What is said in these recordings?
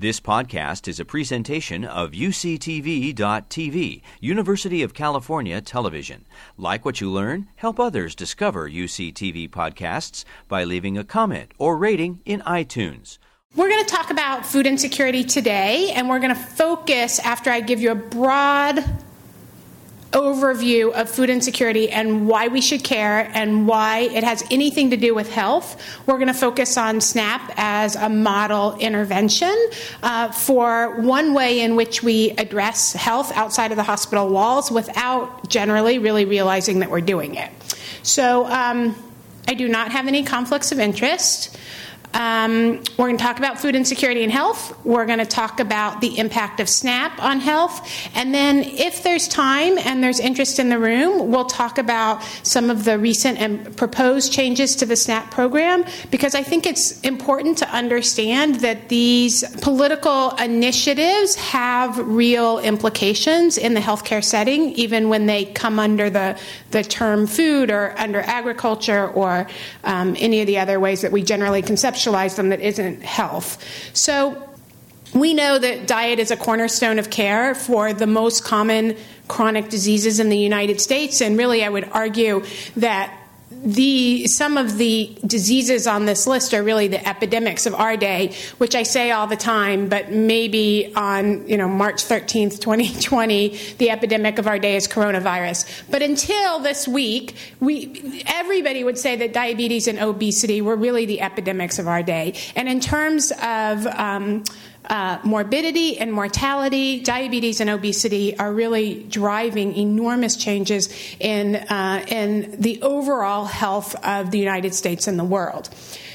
This podcast is a presentation of UCTV.tv, University of California Television. Like what you learn? Help others discover UCTV podcasts by leaving a comment or rating in iTunes. We're going to talk about food insecurity today, and we're going to focus after I give you a broad overview of food insecurity and why we should care and why it has anything to do with health. We're going to focus on SNAP as a model intervention uh, for one way in which we address health outside of the hospital walls without generally really realizing that we're doing it. So, um, I do not have any conflicts of interest. Um, we're going to talk about food insecurity and health. We're going to talk about the impact of SNAP on health. And then, if there's time and there's interest in the room, we'll talk about some of the recent and proposed changes to the SNAP program because I think it's important to understand that these political initiatives have real implications in the healthcare setting, even when they come under the, the term food or under agriculture or um, any of the other ways that we generally conceptualize conceptualize them that isn't health. So we know that diet is a cornerstone of care for the most common chronic diseases in the United States, and really, I would argue that the some of the diseases on this list are really the epidemics of our day, which I say all the time, but maybe on you know March 13th, 2020, the epidemic of our day is coronavirus. But until this week, we everybody would say that diabetes and obesity were really the epidemics of our day. And in terms of um, uh, morbidity and mortality, diabetes and obesity are really driving enormous changes in, uh, in the overall health of the United States and the world.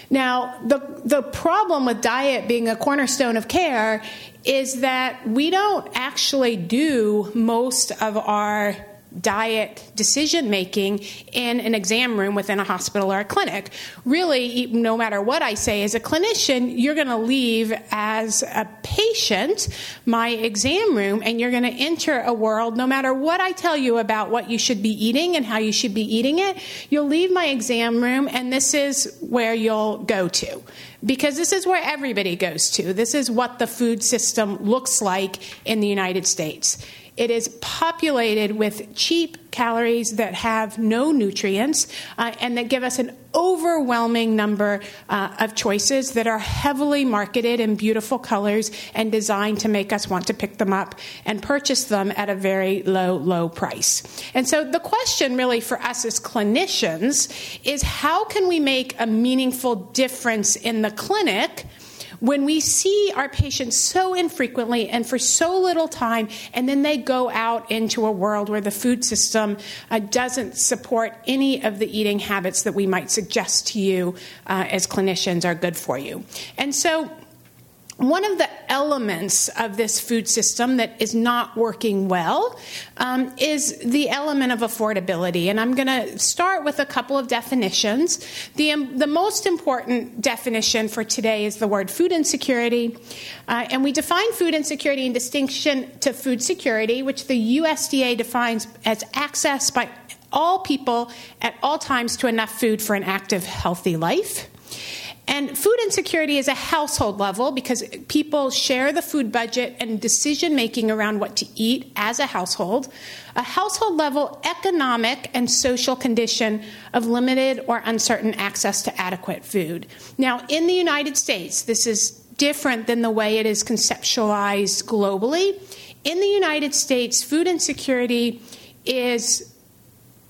Now, the, the problem with diet being a cornerstone of care is that we don't actually do most of our diet decision making in an exam room within a hospital or a clinic. Really, no matter what I say as a clinician, you're going to leave as a patient my exam room and you're going to enter a world, no matter what I tell you about what you should be eating and how you should be eating it, you'll leave my exam room and this is where you'll go to because this is where everybody goes to. This is what the food system looks like in the United States. It is populated with cheap calories that have no nutrients uh, and that give us an overwhelming number uh, of choices that are heavily marketed in beautiful colors and designed to make us want to pick them up and purchase them at a very low, low price. And so the question really for us as clinicians is how can we make a meaningful difference in the clinic? When we see our patients so infrequently and for so little time, and then they go out into a world where the food system uh, doesn't support any of the eating habits that we might suggest to you uh, as clinicians are good for you. And so, one of the elements of this food system that is not working well um, is the element of affordability. And I'm going to start with a couple of definitions. The, um, the most important definition for today is the word food insecurity. Uh, and we define food insecurity in distinction to food security, which the USDA defines as access by all people at all times to enough food for an active, healthy life. And food insecurity is a household level because people share the food budget and decision making around what to eat as a household. A household level economic and social condition of limited or uncertain access to adequate food. Now, in the United States, this is different than the way it is conceptualized globally. In the United States, food insecurity is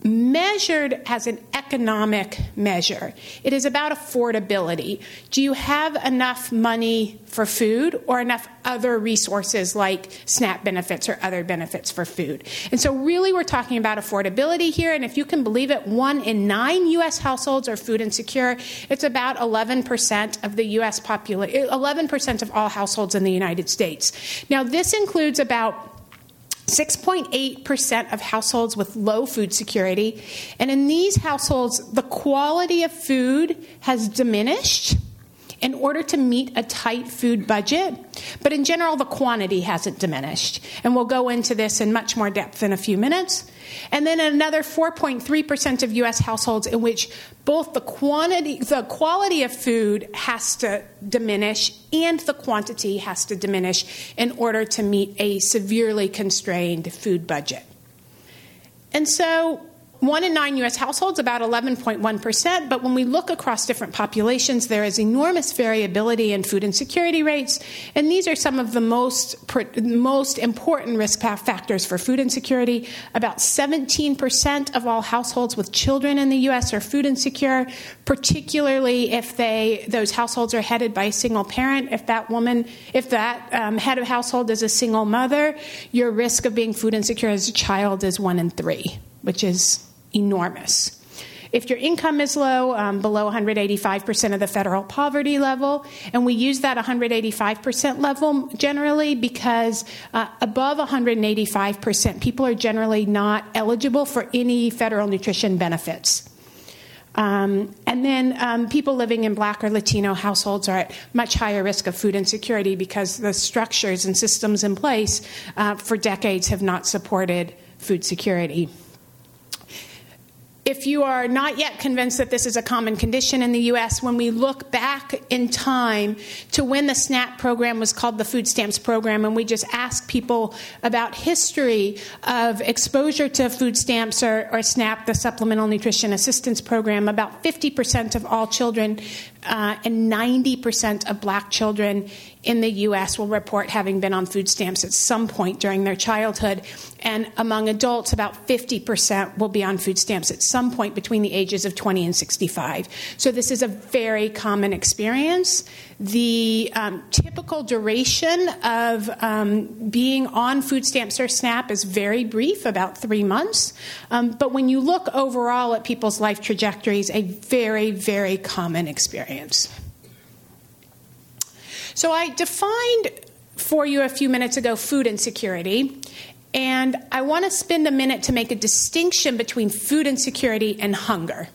measured as an economic measure. It is about affordability. Do you have enough money for food or enough other resources like SNAP benefits or other benefits for food? And so, really, we're talking about affordability here. And if you can believe it, one in nine U.S. households are food insecure. It's about 11% of the U.S. population, 11% of all households in the United States. Now, this includes about 6.8% of households with low food security. And in these households, the quality of food has diminished in order to meet a tight food budget. But in general, the quantity hasn't diminished. And we'll go into this in much more depth in a few minutes. And then another 4.3% of US households in which both the quantity, the quality of food has to diminish and the quantity has to diminish in order to meet a severely constrained food budget. And so one in nine US households, about 11.1%, but when we look across different populations, there is enormous variability in food insecurity rates, and these are some of the most, most important risk factors for food insecurity. About 17% of all households with children in the US are food insecure, particularly if they, those households are headed by a single parent. If that woman, if that um, head of household is a single mother, your risk of being food insecure as a child is one in three, which is enormous. If your income is low, um, below 185% of the federal poverty level, and we use that 185% level generally because uh, above 185%, people are generally not eligible for any federal nutrition benefits. Um, and then um, people living in black or Latino households are at much higher risk of food insecurity because the structures and systems in place uh, for decades have not supported food security if you are not yet convinced that this is a common condition in the U.S., when we look back in time to when the SNAP program was called the Food Stamps Program, and we just ask people about history of exposure to food stamps or, or SNAP, the Supplemental Nutrition Assistance Program, about 50% of all children uh, and 90% of black children in the U.S. will report having been on food stamps at some point during their childhood. And among adults, about 50% will be on food stamps at some point between the ages of 20 and 65. So this is a very common experience. The um, typical duration of um, being on food stamps or SNAP is very brief, about three months. Um, but when you look overall at people's life trajectories, a very, very common experience. So I defined for you a few minutes ago food insecurity. And I want to spend a minute to make a distinction between food insecurity and hunger.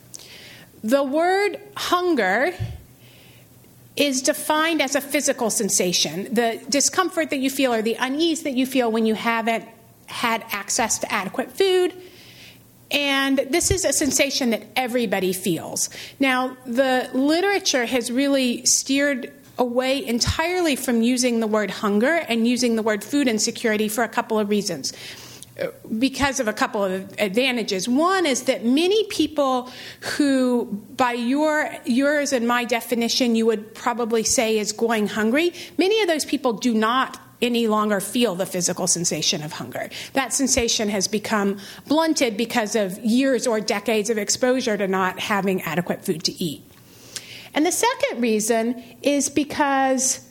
The word hunger is defined as a physical sensation, the discomfort that you feel or the unease that you feel when you haven't had access to adequate food. And this is a sensation that everybody feels. Now, the literature has really steered away entirely from using the word hunger and using the word food insecurity for a couple of reasons because of a couple of advantages. One is that many people who, by your yours and my definition, you would probably say is going hungry, many of those people do not any longer feel the physical sensation of hunger. That sensation has become blunted because of years or decades of exposure to not having adequate food to eat. And the second reason is because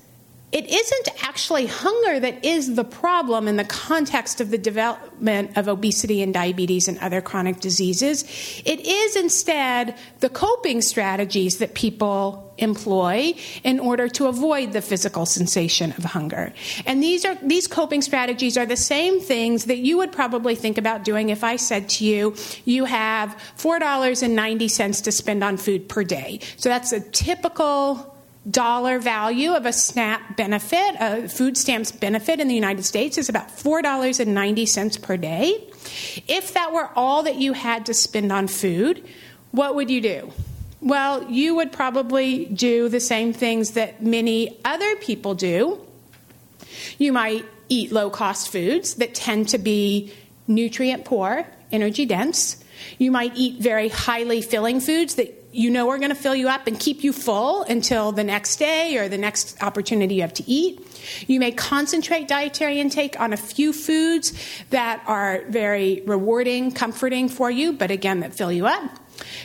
it isn't actually hunger that is the problem in the context of the development of obesity and diabetes and other chronic diseases. It is instead the coping strategies that people employ in order to avoid the physical sensation of hunger. And these are these coping strategies are the same things that you would probably think about doing if I said to you, you have $4.90 to spend on food per day. So that's a typical dollar value of a SNAP benefit, a food stamps benefit in the United States is about $4.90 per day. If that were all that you had to spend on food, what would you do? Well, you would probably do the same things that many other people do. You might eat low cost foods that tend to be nutrient poor, energy dense. You might eat very highly filling foods that you know are going to fill you up and keep you full until the next day or the next opportunity you have to eat. You may concentrate dietary intake on a few foods that are very rewarding, comforting for you, but again, that fill you up.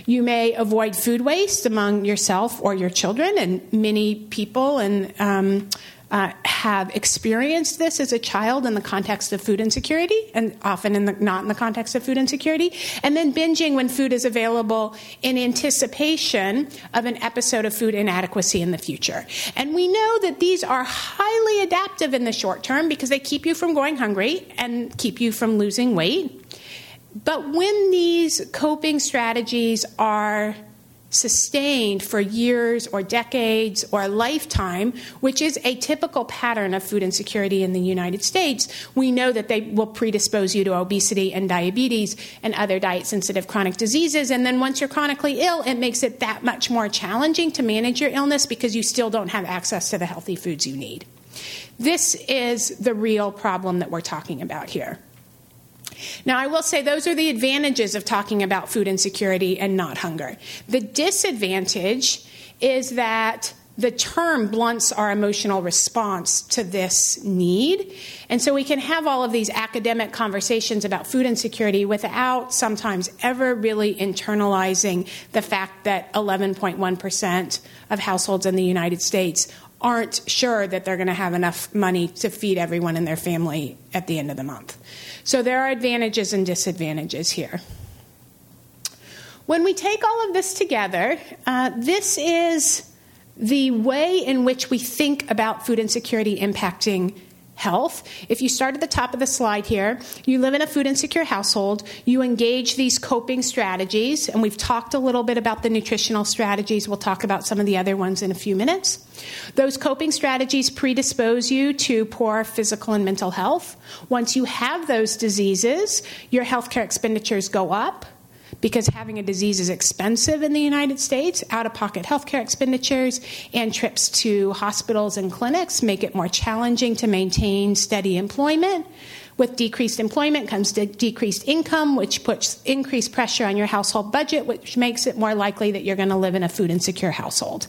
You may avoid food waste among yourself or your children, and many people and um, uh, have experienced this as a child in the context of food insecurity, and often in the, not in the context of food insecurity, and then binging when food is available in anticipation of an episode of food inadequacy in the future. And we know that these are highly adaptive in the short term because they keep you from going hungry and keep you from losing weight. But when these coping strategies are sustained for years or decades or a lifetime, which is a typical pattern of food insecurity in the United States, we know that they will predispose you to obesity and diabetes and other diet sensitive chronic diseases. And then once you're chronically ill, it makes it that much more challenging to manage your illness because you still don't have access to the healthy foods you need. This is the real problem that we're talking about here. Now, I will say those are the advantages of talking about food insecurity and not hunger. The disadvantage is that the term blunts our emotional response to this need. And so we can have all of these academic conversations about food insecurity without sometimes ever really internalizing the fact that 11.1% of households in the United States aren't sure that they're going to have enough money to feed everyone in their family at the end of the month. So there are advantages and disadvantages here. When we take all of this together, uh, this is the way in which we think about food insecurity impacting health. If you start at the top of the slide here, you live in a food insecure household, you engage these coping strategies, and we've talked a little bit about the nutritional strategies. We'll talk about some of the other ones in a few minutes. Those coping strategies predispose you to poor physical and mental health. Once you have those diseases, your healthcare expenditures go up because having a disease is expensive in the United States. Out of pocket healthcare expenditures and trips to hospitals and clinics make it more challenging to maintain steady employment. With decreased employment comes de- decreased income, which puts increased pressure on your household budget, which makes it more likely that you're going to live in a food insecure household.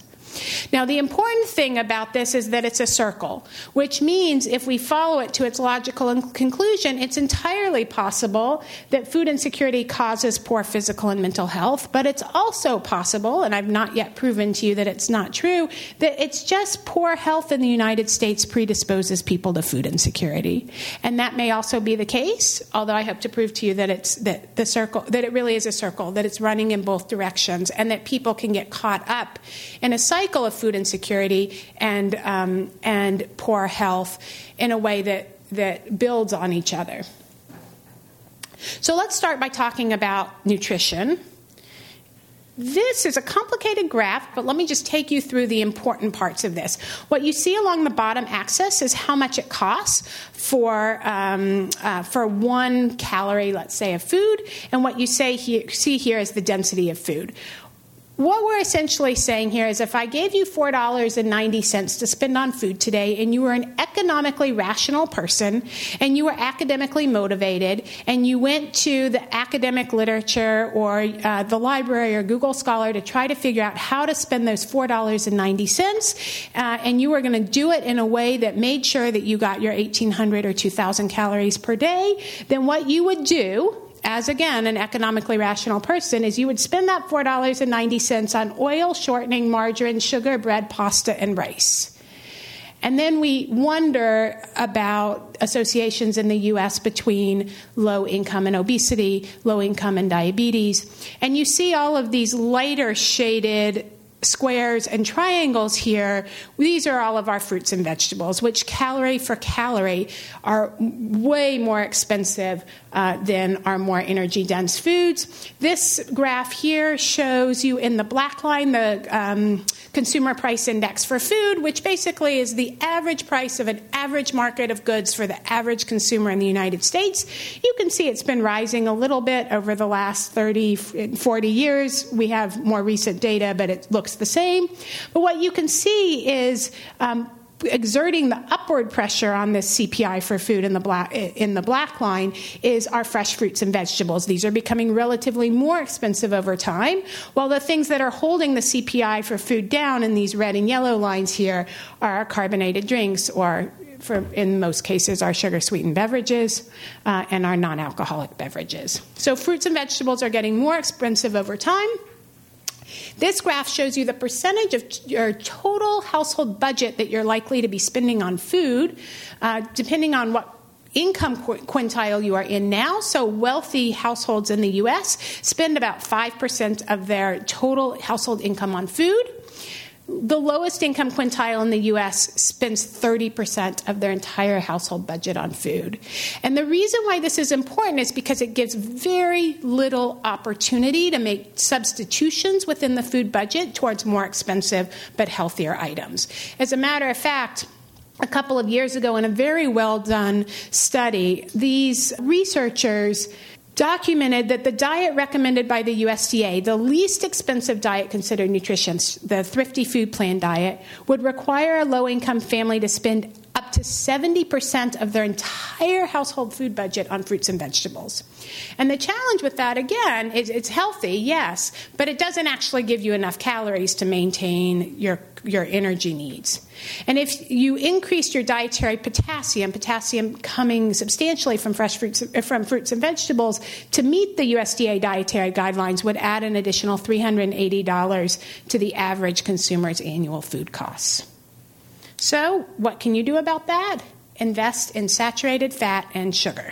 Now, the important thing about this is that it's a circle, which means if we follow it to its logical conclusion, it's entirely possible that food insecurity causes poor physical and mental health, but it's also possible, and I've not yet proven to you that it's not true, that it's just poor health in the United States predisposes people to food insecurity. And that may also be the case, although I hope to prove to you that it's that the circle that it really is a circle, that it's running in both directions, and that people can get caught up in a cycle cycle of food insecurity and, um, and poor health in a way that, that builds on each other. So let's start by talking about nutrition. This is a complicated graph, but let me just take you through the important parts of this. What you see along the bottom axis is how much it costs for um, uh, for one calorie, let's say, of food, and what you say see here is the density of food what we're essentially saying here is if I gave you $4.90 to spend on food today and you were an economically rational person and you were academically motivated and you went to the academic literature or uh, the library or Google Scholar to try to figure out how to spend those $4.90 uh, and you were going to do it in a way that made sure that you got your 1800 or 2000 calories per day, then what you would do as again an economically rational person, is you would spend that $4.90 on oil, shortening, margarine, sugar, bread, pasta, and rice. And then we wonder about associations in the US between low income and obesity, low income and diabetes. And you see all of these lighter shaded squares and triangles here, these are all of our fruits and vegetables, which calorie for calorie are way more expensive uh, than our more energy dense foods. This graph here shows you in the black line the um, consumer price index for food, which basically is the average price of an average market of goods for the average consumer in the United States. You can see it's been rising a little bit over the last 30, 40 years. We have more recent data, but it looks the same. But what you can see is um, exerting the upward pressure on this CPI for food in the black in the black line is our fresh fruits and vegetables. These are becoming relatively more expensive over time, while the things that are holding the CPI for food down in these red and yellow lines here are our carbonated drinks or for, in most cases, our sugar sweetened beverages uh, and our non alcoholic beverages. So, fruits and vegetables are getting more expensive over time. This graph shows you the percentage of your total household budget that you're likely to be spending on food, uh, depending on what income quintile you are in now. So, wealthy households in the US spend about 5% of their total household income on food. The lowest income quintile in the US spends 30% of their entire household budget on food. And the reason why this is important is because it gives very little opportunity to make substitutions within the food budget towards more expensive but healthier items. As a matter of fact, a couple of years ago, in a very well done study, these researchers documented that the diet recommended by the USDA, the least expensive diet considered nutritious, the Thrifty Food Plan diet, would require a low income family to spend to 70% of their entire household food budget on fruits and vegetables. And the challenge with that, again, is it's healthy, yes, but it doesn't actually give you enough calories to maintain your, your energy needs. And if you increase your dietary potassium, potassium coming substantially from fresh fruits, from fruits and vegetables, to meet the USDA dietary guidelines would add an additional $380 to the average consumer's annual food costs. So, what can you do about that? Invest in saturated fat and sugar.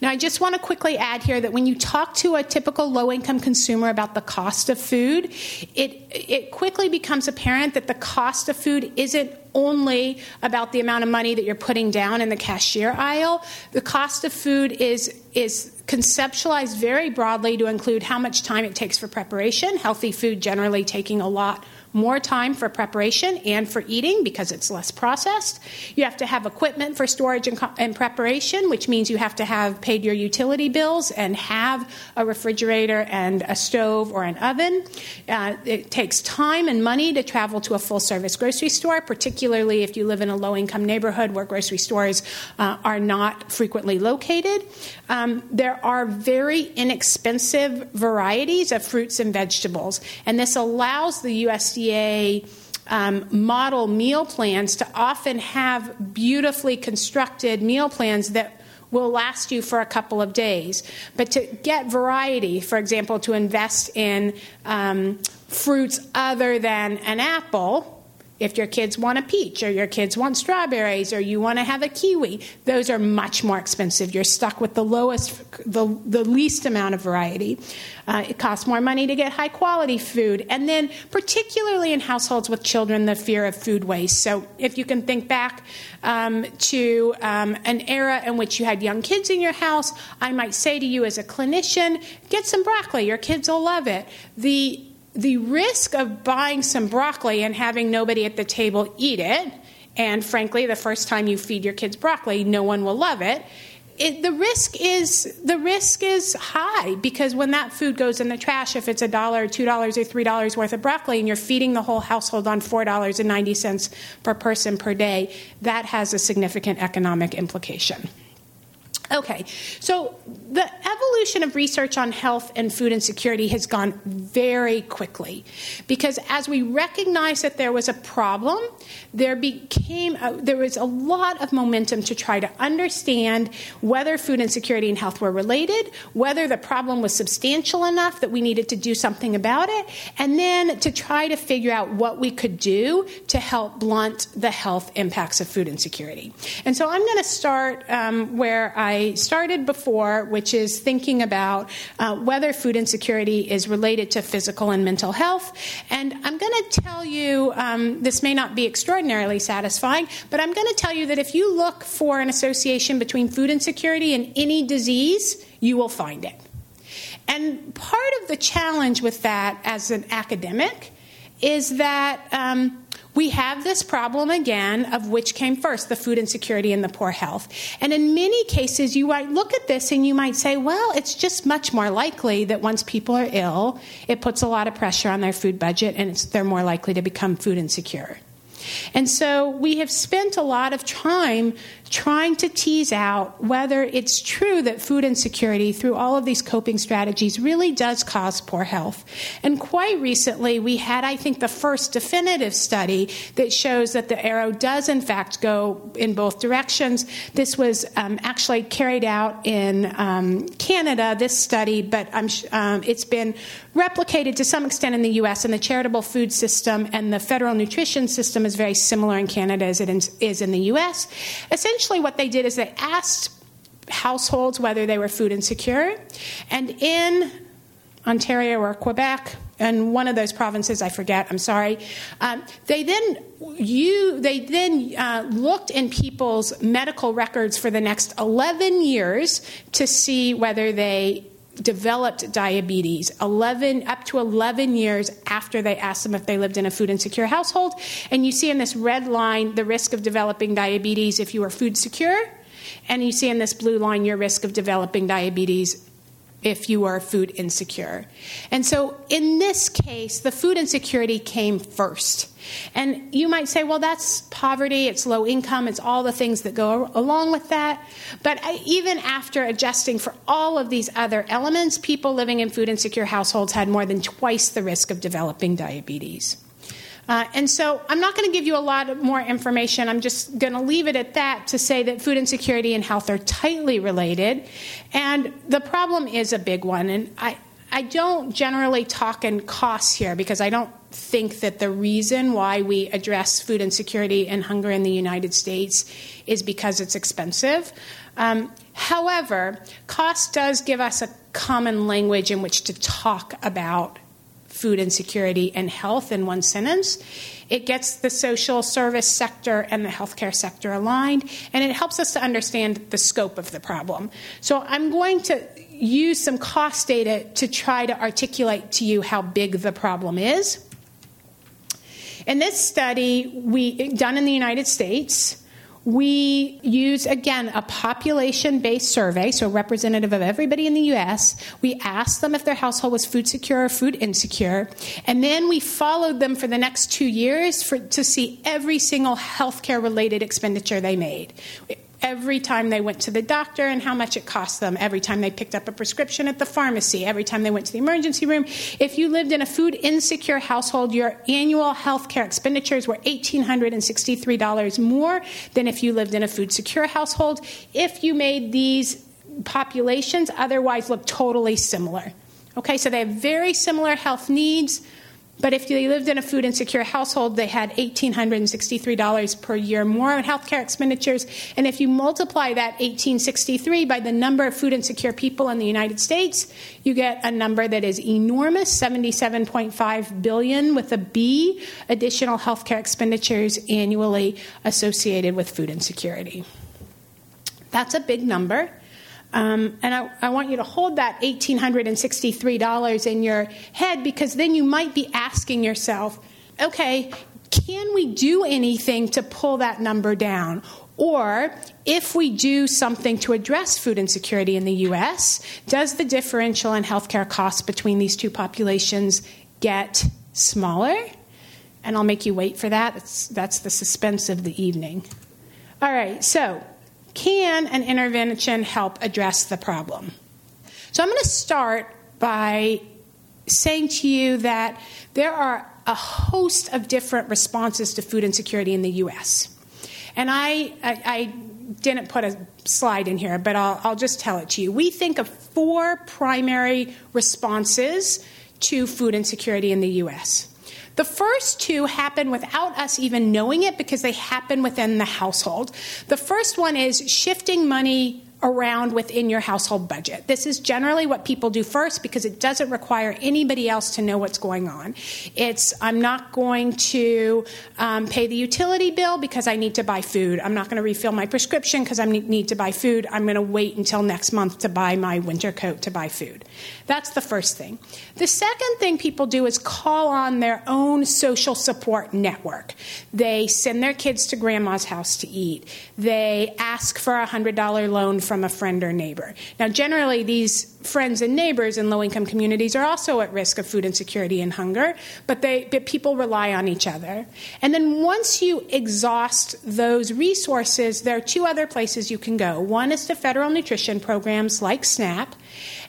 Now, I just want to quickly add here that when you talk to a typical low income consumer about the cost of food, it, it quickly becomes apparent that the cost of food isn't only about the amount of money that you're putting down in the cashier aisle. The cost of food is, is conceptualized very broadly to include how much time it takes for preparation, healthy food generally taking a lot more time for preparation and for eating because it's less processed. You have to have equipment for storage and, and, preparation, which means you have to have paid your utility bills and have a refrigerator and a stove or an oven. Uh, it takes time and money to travel to a full service grocery store, particularly if you live in a low income neighborhood where grocery stores uh, are not frequently located. Um, there are very inexpensive varieties of fruits and vegetables, and this allows the USDA um, model meal plans to often have beautifully constructed meal plans that will last you for a couple of days. But to get variety, for example, to invest in um, fruits other than an apple, if your kids want a peach or your kids want strawberries or you want to have a kiwi, those are much more expensive. You're stuck with the lowest, the, the least amount of variety. Uh, it costs more money to get high quality food. And then, particularly in households with children, the fear of food waste. So, if you can think back um, to um, an era in which you had young kids in your house, I might say to you as a clinician, get some broccoli. Your kids will love it. The the risk of buying some broccoli and having nobody at the table eat it, and frankly, the first time you feed your kids broccoli, no one will love it. It, the risk is the risk is high because when that food goes in the trash, if it's a dollar, two dollars, or three dollars worth of broccoli, and you're feeding the whole household on four dollars and ninety cents per person per day, that has a significant economic implication. Okay, so the evolution of research on health and food insecurity has gone very quickly because as we recognized that there was a problem, there became a, there was a lot of momentum to try to understand whether food insecurity and health were related, whether the problem was substantial enough that we needed to do something about it, and then to try to figure out what we could do to help blunt the health impacts of food insecurity. And so I'm going to start um, where I started before, which is thinking about uh, whether food insecurity is related to physical and mental health. And I'm going to tell you um, this may not be extraordinarily satisfying, but I'm going to tell you that if you look for an association between food insecurity and any disease, you will find it. And part of the challenge with that as an academic is that um, we have this problem again of which came first the food insecurity and the poor health. And in many cases, you might look at this and you might say, well, it's just much more likely that once people are ill, it puts a lot of pressure on their food budget and they're more likely to become food insecure. And so we have spent a lot of time trying to tease out whether it's true that food insecurity, through all of these coping strategies, really does cause poor health. And quite recently, we had, I think, the first definitive study that shows that the arrow does, in fact, go in both directions. This was um, actually carried out in um, Canada, this study, but um, it's been replicated to some extent in the US, and the charitable food system and the federal nutrition system is very similar in Canada as it is in the US. Essentially, what they did is they asked households whether they were food insecure, and in Ontario or Quebec, and one of those provinces, I forget. I'm sorry. Um, they then you they then uh, looked in people's medical records for the next 11 years to see whether they developed diabetes 11 up to 11 years after they asked them if they lived in a food insecure household. And you see in this red line the risk of developing diabetes if you are food secure. And you see in this blue line your risk of developing diabetes if you are food insecure. And so in this case, the food insecurity came first. And you might say, well, that's poverty, it's low income, it's all the things that go along with that. But even after adjusting for all of these other elements, people living in food insecure households had more than twice the risk of developing diabetes. Uh, and so I'm not going to give you a lot more information. I'm just going to leave it at that to say that food insecurity and health are tightly related. And the problem is a big one. And I, I don't generally talk in costs here because I don't think that the reason why we address food insecurity and hunger in the United States is because it's expensive. Um, however, cost does give us a common language in which to talk about food insecurity and health in one sentence. It gets the social service sector and the healthcare sector aligned, and it helps us to understand the scope of the problem. So I'm going to use some cost data to try to articulate to you how big the problem is. In this study, we done in the United States, we use, again, a population based survey, so representative of everybody in the US. We asked them if their household was food secure or food insecure. And then we followed them for the next two years for, to see every single healthcare related expenditure they made every time they went to the doctor and how much it cost them, every time they picked up a prescription at the pharmacy, every time they went to the emergency room. If you lived in a food insecure household, your annual health care expenditures were $1,863 more than if you lived in a food secure household. If you made these populations otherwise look totally similar. Okay, so they have very similar health needs but if they lived in a food insecure household, they had $1,863 per year more in healthcare expenditures. And if you multiply that 1863 by the number of food insecure people in the United States, you get a number that is enormous 77.5 billion with a B additional healthcare expenditures annually associated with food insecurity. That's a big number. Um, and I, I, want you to hold that $1,863 in your head because then you might be asking yourself, okay, can we do anything to pull that number down? Or if we do something to address food insecurity in the US, does the differential in healthcare costs between these two populations get smaller? And I'll make you wait for that. That's, that's the suspense of the evening. All right, so can an intervention help address the problem? So I'm going to start by saying to you that there are a host of different responses to food insecurity in the U.S. And I, I, I didn't put a slide in here, but I'll, I'll just tell it to you. We think of four primary responses to food insecurity in the U.S. The first two happen without us even knowing it because they happen within the household. The first one is shifting money around within your household budget. This is generally what people do first because it doesn't require anybody else to know what's going on. It's, I'm not going to um, pay the utility bill because I need to buy food. I'm not going to refill my prescription because I need to buy food. I'm going to wait until next month to buy my winter coat to buy food. That's the first thing. The second thing people do is call on their own social support network. They send their kids to grandma's house to eat. They ask for a $100 loan from a friend or neighbor. Now, generally, these friends and neighbors in low income communities are also at risk of food insecurity and hunger, but, they, but people rely on each other. And then once you exhaust those resources, there are two other places you can go. One is to federal nutrition programs like SNAP,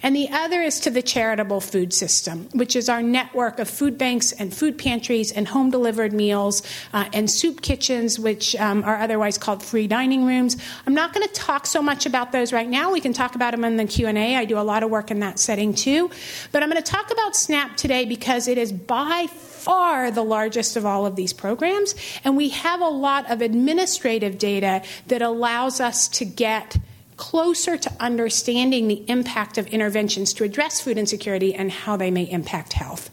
and the other is to the charitable food system, which is our network of food banks and food pantries and home delivered meals uh, and soup kitchens, which um, are otherwise called free dining rooms. I'm not going to talk so much about those right now. We can talk about them in the Q&A. I do a lot of work in that setting too. But I'm going to talk about SNAP today because it is by far the largest of all of these programs, and we have a lot of administrative data that allows us to get closer to understanding the impact of interventions to address food insecurity and how they may impact health.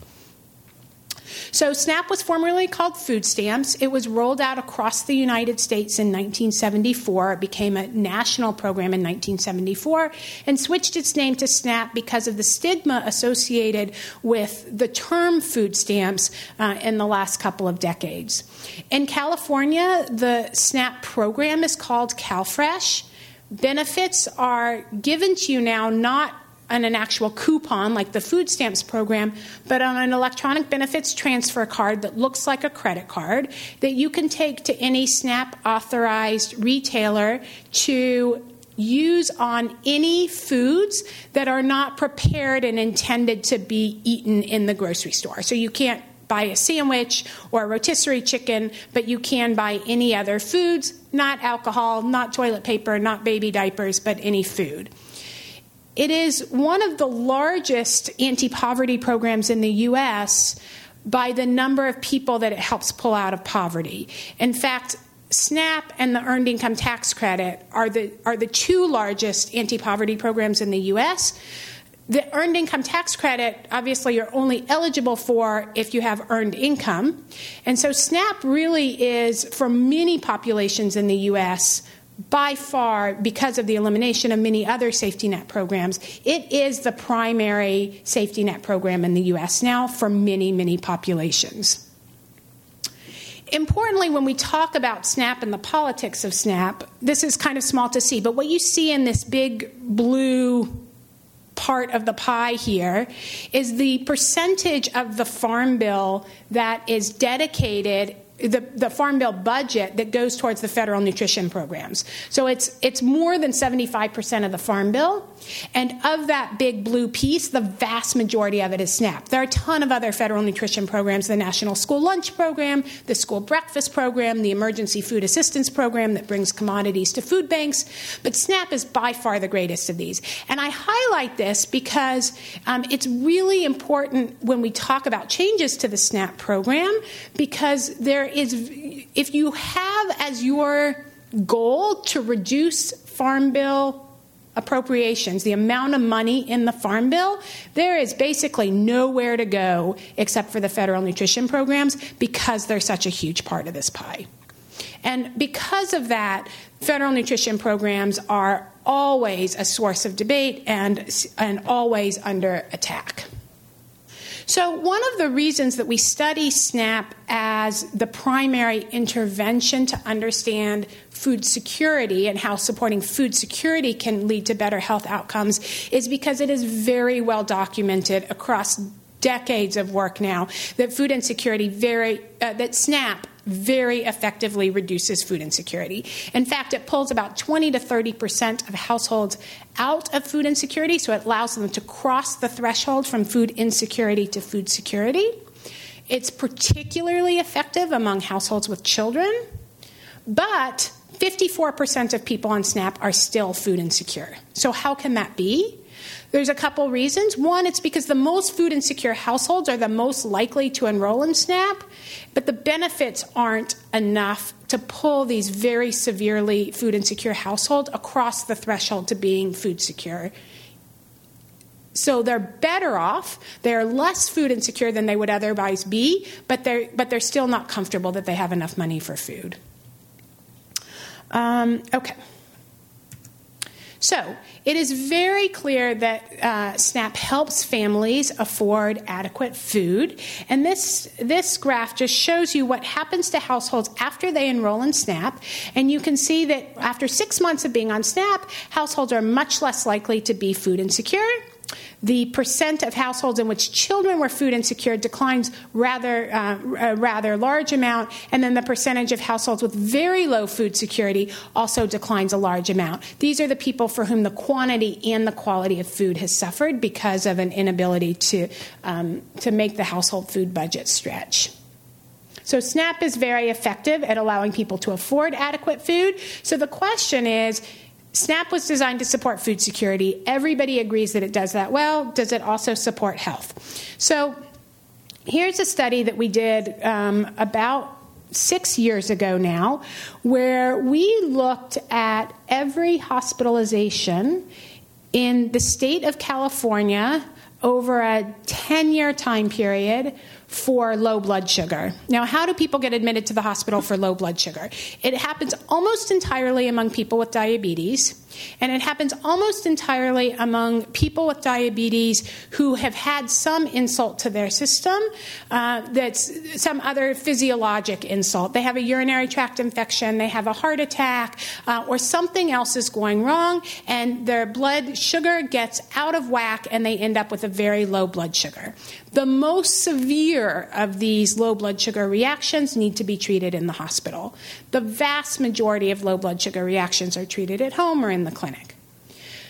So, SNAP was formerly called food stamps. It was rolled out across the United States in 1974. It became a national program in 1974 and switched its name to SNAP because of the stigma associated with the term food stamps uh, in the last couple of decades. In California, the SNAP program is called CalFresh. Benefits are given to you now not on an actual coupon like the food stamps program, but on an electronic benefits transfer card that looks like a credit card that you can take to any SNAP authorized retailer to use on any foods that are not prepared and intended to be eaten in the grocery store. So you can't buy a sandwich or a rotisserie chicken, but you can buy any other foods, not alcohol, not toilet paper, not baby diapers, but any food. It is one of the largest anti poverty programs in the U.S. by the number of people that it helps pull out of poverty. In fact, SNAP and the Earned Income Tax Credit are the, are the two largest anti poverty programs in the U.S. The Earned Income Tax Credit, obviously, you're only eligible for if you have earned income. And so SNAP really is, for many populations in the U.S., by far, because of the elimination of many other safety net programs, it is the primary safety net program in the US now for many, many populations. Importantly, when we talk about SNAP and the politics of SNAP, this is kind of small to see, but what you see in this big blue part of the pie here is the percentage of the farm bill that is dedicated the, the farm bill budget that goes towards the federal nutrition programs. So it's it's more than 75% of the farm bill. And of that big blue piece, the vast majority of it is SNAP. There are a ton of other federal nutrition programs, the National School Lunch Program, the School Breakfast Program, the Emergency Food Assistance Program that brings commodities to food banks. But SNAP is by far the greatest of these. And I highlight this because um, it's really important when we talk about changes to the SNAP program because there is, if you have as your goal to reduce farm bill appropriations, the amount of money in the farm bill, there is basically nowhere to go except for the federal nutrition programs because they're such a huge part of this pie. And because of that, federal nutrition programs are always a source of debate and, and always under attack. So, one of the reasons that we study SNAP as the primary intervention to understand food security and how supporting food security can lead to better health outcomes is because it is very well documented across decades of work now that food insecurity very uh, that SNAP very effectively reduces food insecurity. In fact, it pulls about 20 to 30 percent of households out of food insecurity, so it allows them to cross the threshold from food insecurity to food security. It's particularly effective among households with children, but 54% of people on SNAP are still food insecure. So, how can that be? There's a couple reasons. One, it's because the most food insecure households are the most likely to enroll in SNAP, but the benefits aren't enough to pull these very severely food insecure households across the threshold to being food secure. So they're better off. They're less food insecure than they would otherwise be, but they're, but they're still not comfortable that they have enough money for food. Um, okay. So, it is very clear that uh, SNAP helps families afford adequate food. And this, this graph just shows you what happens to households after they enroll in SNAP. And you can see that after six months of being on SNAP, households are much less likely to be food insecure the percent of households in which children were food insecure declines rather uh, a rather large amount, and then the percentage of households with very low food security also declines a large amount. These are the people for whom the quantity and the quality of food has suffered because of an inability to um, to make the household food budget stretch. So SNAP is very effective at allowing people to afford adequate food. So the question is SNAP was designed to support food security. Everybody agrees that it does that well. Does it also support health? So here's a study that we did um, about six years ago now, where we looked at every hospitalization in the state of California over a 10 year time period for low blood sugar. Now, how do people get admitted to the hospital for low blood sugar? It happens almost entirely among people with diabetes, and it happens almost entirely among people with diabetes who have had some insult to their system uh, that's some other physiologic insult. They have a urinary tract infection, they have a heart attack, uh, or something else is going wrong, and their blood sugar gets out of whack and they end up with a very low blood sugar. The most severe of these low blood sugar reactions need to be treated in the hospital. The vast majority of low blood sugar reactions are treated at home or in the clinic.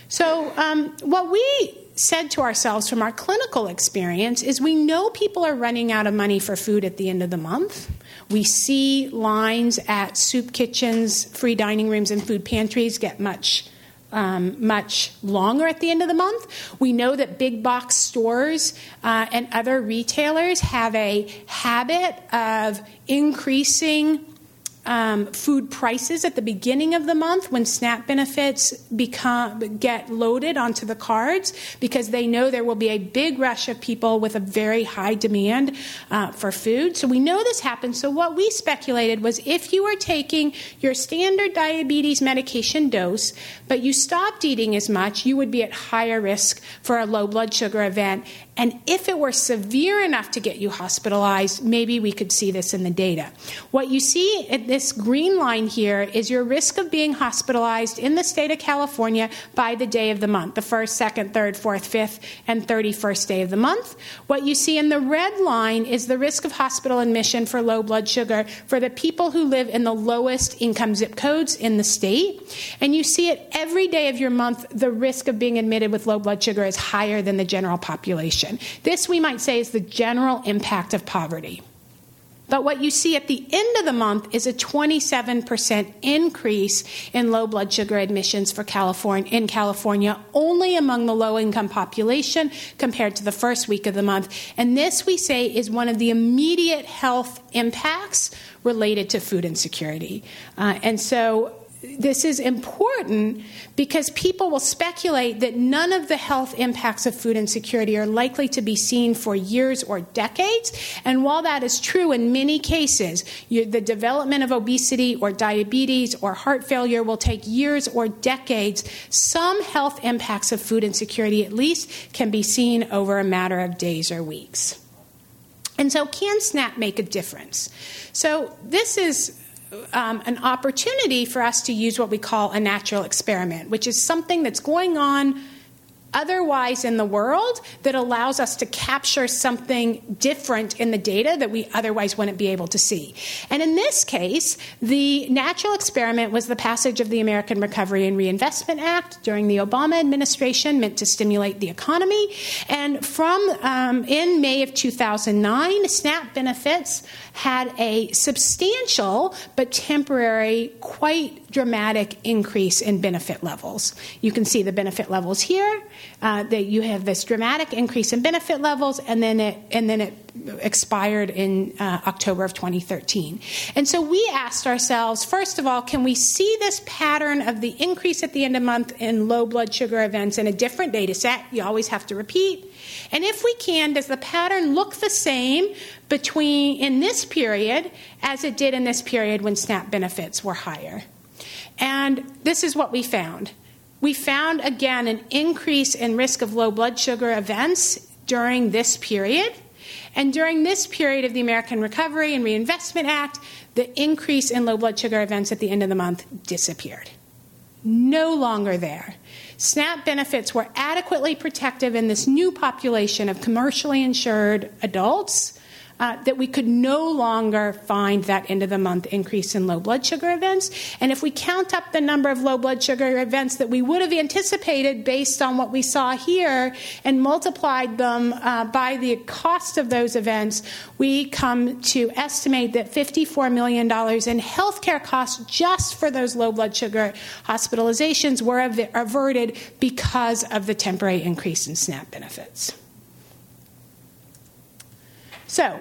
So, um, what we said to ourselves from our clinical experience is we know people are running out of money for food at the end of the month. We see lines at soup kitchens, free dining rooms, and food pantries get much um, much longer at the end of the month. We know that big box stores uh, and other retailers have a habit of increasing um, food prices at the beginning of the month when SNAP benefits become get loaded onto the cards because they know there will be a big rush of people with a very high demand uh, for food. So we know this happens. So what we speculated was if you were taking your standard diabetes medication dose, but you stopped eating as much, you would be at higher risk for a low blood sugar event. And if it were severe enough to get you hospitalized, maybe we could see this in the data. What you see at this green line here is your risk of being hospitalized in the state of California by the day of the month the first, second, third, fourth, fifth, and 31st day of the month. What you see in the red line is the risk of hospital admission for low blood sugar for the people who live in the lowest income zip codes in the state. And you see it every day of your month, the risk of being admitted with low blood sugar is higher than the general population. This, we might say, is the general impact of poverty. But what you see at the end of the month is a 27% increase in low blood sugar admissions for California in California only among the low income population compared to the first week of the month. And this we say is one of the immediate health impacts related to food insecurity. Uh, and so this is important because people will speculate that none of the health impacts of food insecurity are likely to be seen for years or decades. And while that is true in many cases, you, the development of obesity or diabetes or heart failure will take years or decades. Some health impacts of food insecurity, at least, can be seen over a matter of days or weeks. And so, can SNAP make a difference? So, this is um, an opportunity for us to use what we call a natural experiment, which is something that's going on otherwise in the world that allows us to capture something different in the data that we otherwise wouldn't be able to see. And in this case, the natural experiment was the passage of the American Recovery and Reinvestment Act during the Obama administration, meant to stimulate the economy. And from um, in May of 2009, SNAP benefits had a substantial but temporary, quite dramatic increase in benefit levels. You can see the benefit levels here. Uh, that you have this dramatic increase in benefit levels, and then it and then it expired in uh, October of 2013. And so we asked ourselves, first of all, can we see this pattern of the increase at the end of month in low blood sugar events in a different data set? You always have to repeat. And if we can, does the pattern look the same between in this period as it did in this period when SNAP benefits were higher? And this is what we found. We found again an increase in risk of low blood sugar events during this period. And during this period of the American Recovery and Reinvestment Act, the increase in low blood sugar events at the end of the month disappeared. No longer there. SNAP benefits were adequately protective in this new population of commercially insured adults uh, that we could no longer find that end of the month increase in low blood sugar events. And if we count up the number of low blood sugar events that we would have anticipated based on what we saw here and multiplied them uh, by the cost of those events, we come to estimate that $54 million in healthcare costs just for those low blood sugar hospitalizations were averted because of the temporary increase in SNAP benefits. So,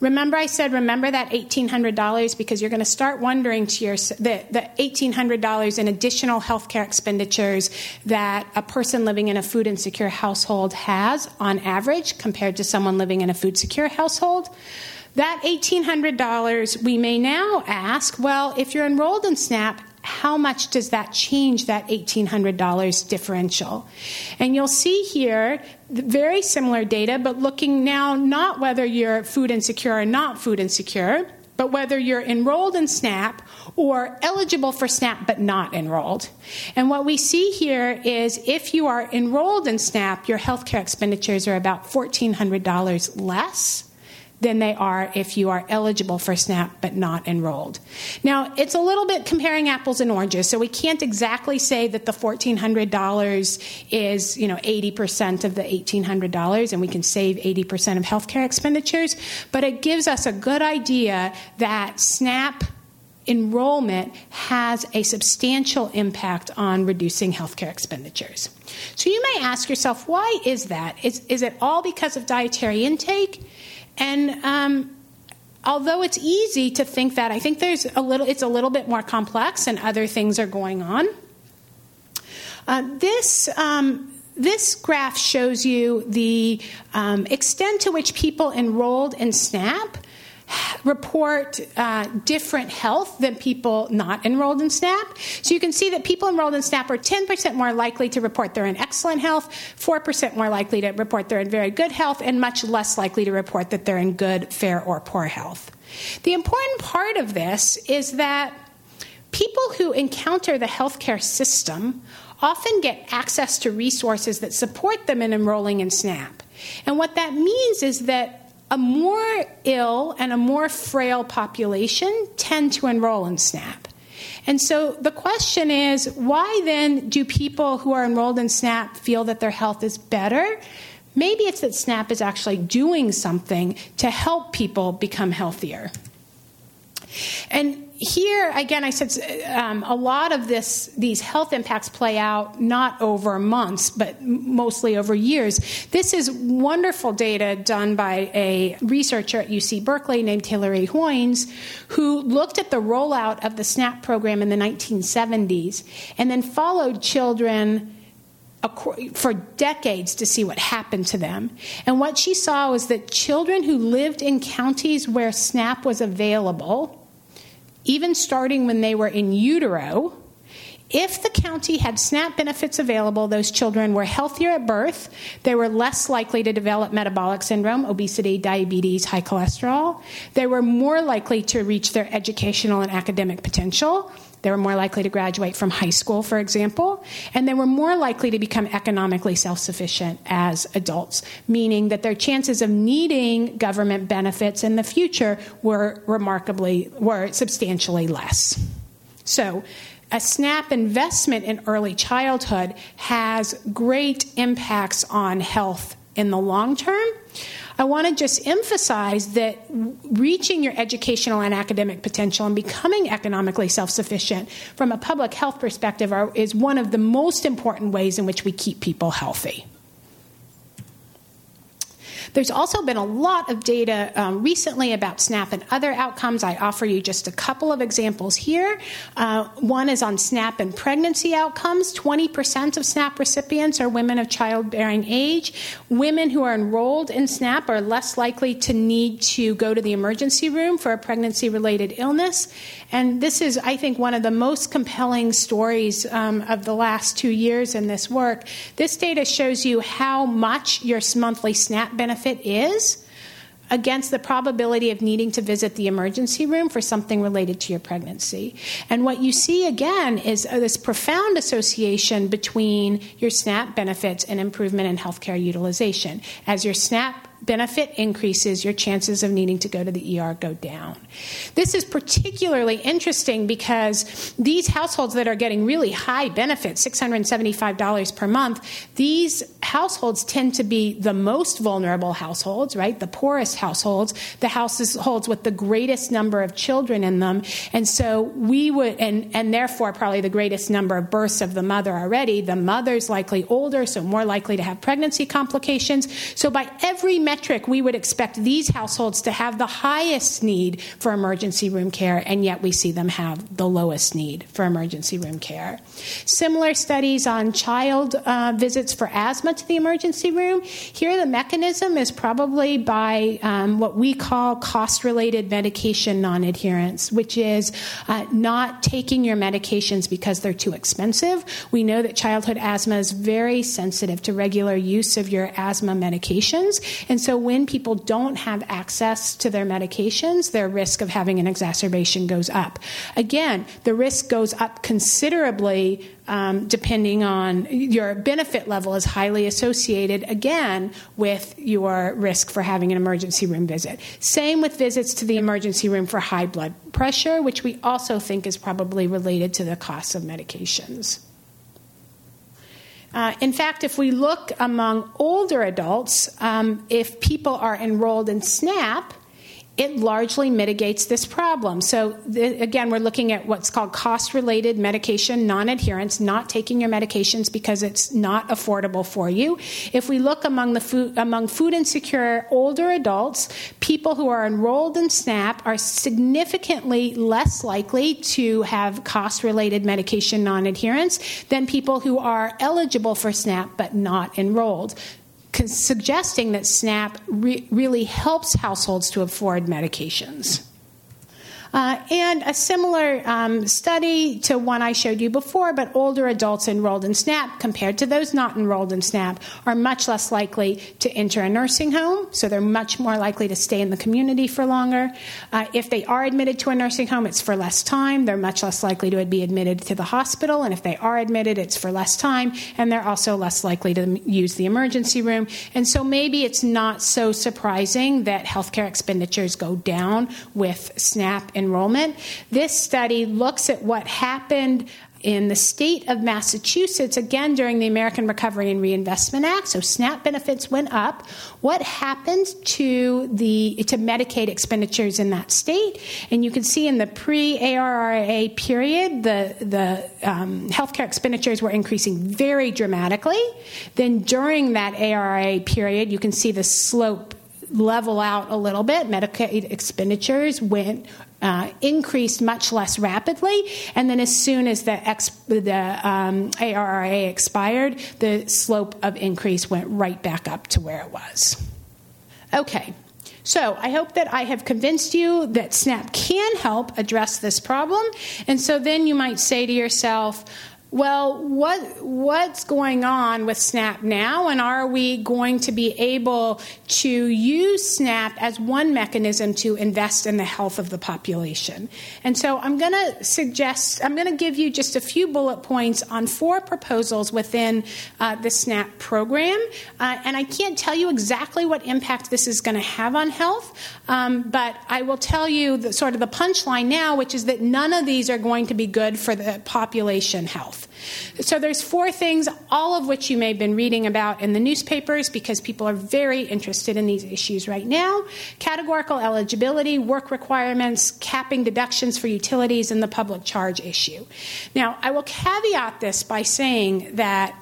Remember, I said, remember that $1,800 because you're going to start wondering to your, the, the $1,800 in additional healthcare expenditures that a person living in a food insecure household has on average compared to someone living in a food secure household. That $1,800, we may now ask, well, if you're enrolled in SNAP, how much does that change that $1,800 differential? And you'll see here very similar data, but looking now not whether you're food insecure or not food insecure, but whether you're enrolled in SNAP or eligible for SNAP but not enrolled. And what we see here is if you are enrolled in SNAP, your healthcare expenditures are about $1,400 less than they are if you are eligible for SNAP but not enrolled. Now, it's a little bit comparing apples and oranges, so we can't exactly say that the $1,400 is, you know, 80% of the $1,800 and we can save 80% of healthcare expenditures, but it gives us a good idea that SNAP enrollment has a substantial impact on reducing healthcare expenditures. So you may ask yourself, why is that? Is, is it all because of dietary intake? And um, although it's easy to think that, I think there's a little. It's a little bit more complex, and other things are going on. Uh, this. Um, this graph shows you the um, extent to which people enrolled in SNAP report uh, different health than people not enrolled in SNAP. So you can see that people enrolled in SNAP are 10% more likely to report they're in excellent health, 4% more likely to report they're in very good health, and much less likely to report that they're in good, fair, or poor health. The important part of this is that people who encounter the healthcare system often get access to resources that support them in enrolling in SNAP. And what that means is that a more ill and a more frail population tend to enroll in SNAP. And so the question is why then do people who are enrolled in SNAP feel that their health is better? Maybe it's that SNAP is actually doing something to help people become healthier. And here again, I said um, a lot of this, these health impacts play out not over months, but mostly over years. This is wonderful data done by a researcher at UC Berkeley named Hilary Hoynes, who looked at the rollout of the SNAP program in the 1970s and then followed children for decades to see what happened to them. And what she saw was that children who lived in counties where SNAP was available even starting when they were in utero, if the county had SNAP benefits available, those children were healthier at birth, they were less likely to develop metabolic syndrome, obesity, diabetes, high cholesterol, they were more likely to reach their educational and academic potential. They were more likely to graduate from high school, for example, and they were more likely to become economically self sufficient as adults, meaning that their chances of needing government benefits in the future were remarkably, were substantially less. So, a SNAP investment in early childhood has great impacts on health in the long term. I want to just emphasize that reaching your educational and academic potential and becoming economically self sufficient from a public health perspective are, is one of the most important ways in which we keep people healthy. There's also been a lot of data um, recently about SNAP and other outcomes. I offer you just a couple of examples here. Uh, one is on SNAP and pregnancy outcomes. 20% of SNAP recipients are women of childbearing age. Women who are enrolled in SNAP are less likely to need to go to the emergency room for a pregnancy related illness. And this is, I think, one of the most compelling stories um, of the last two years in this work. This data shows you how much your monthly SNAP benefit is against the probability of needing to visit the emergency room for something related to your pregnancy. And what you see again is uh, this profound association between your SNAP benefits and improvement in healthcare utilization. As your SNAP benefit increases, your chances of needing to go to the ER go down. This is particularly interesting because these households that are getting really high benefits, $675 per month, these households tend to be the most vulnerable households, right? The poorest households, the households with the greatest number of children in them. And so we would, and, and therefore probably the greatest number of births of the mother already. The mother's likely older, so more likely to have pregnancy complications. So by every metric, we would expect these households to have the highest need for emergency room care, and yet we see them have the lowest need for emergency room care. Similar studies on child uh, visits for asthma to the emergency room. Here, the mechanism is probably by um, what we call cost related medication non adherence, which is uh, not taking your medications because they're too expensive. We know that childhood asthma is very sensitive to regular use of your asthma medications. And so when people don't have access to their medications, their risk of having an exacerbation goes up. Again, the risk goes up considerably um, depending on your benefit level is highly associated again with your risk for having an emergency room visit. Same with visits to the emergency room for high blood pressure, which we also think is probably related to the cost of medications. Uh, in fact, if we look among older adults, um, if people are enrolled in SNAP, it largely mitigates this problem. So, the, again, we're looking at what's called cost related medication non adherence, not taking your medications because it's not affordable for you. If we look among, the food, among food insecure older adults, people who are enrolled in SNAP are significantly less likely to have cost related medication non adherence than people who are eligible for SNAP but not enrolled suggesting that SNAP re- really helps households to afford medications. Uh, and a similar um, study to one I showed you before, but older adults enrolled in SNAP compared to those not enrolled in SNAP are much less likely to enter a nursing home, so they're much more likely to stay in the community for longer. Uh, if they are admitted to a nursing home, it's for less time. They're much less likely to be admitted to the hospital, and if they are admitted, it's for less time, and they're also less likely to use the emergency room. And so maybe it's not so surprising that healthcare expenditures go down with SNAP enrollment. This study looks at what happened in the state of Massachusetts, again during the American Recovery and Reinvestment Act, so SNAP benefits went up. What happened to the to Medicaid expenditures in that state? And you can see in the pre-ARRA period, the the um, healthcare expenditures were increasing very dramatically. Then during that ARRA period, you can see the slope level out a little bit. Medicaid expenditures went uh, increased much less rapidly, and then as soon as the, ex- the um, ARRA expired, the slope of increase went right back up to where it was. Okay, so I hope that I have convinced you that SNAP can help address this problem. And so then you might say to yourself, well, what what's going on with SNAP now, and are we going to be able to use SNAP as one mechanism to invest in the health of the population? And so, I'm going to suggest I'm going to give you just a few bullet points on four proposals within uh, the SNAP program, uh, and I can't tell you exactly what impact this is going to have on health, um, but I will tell you the sort of the punchline now, which is that none of these are going to be good for the population health. So there's four things, all of which you may have been reading about in the newspapers because people are very interested in these issues right now. Categorical eligibility, work requirements, capping deductions for utilities, and the public charge issue. Now, I will caveat this by saying that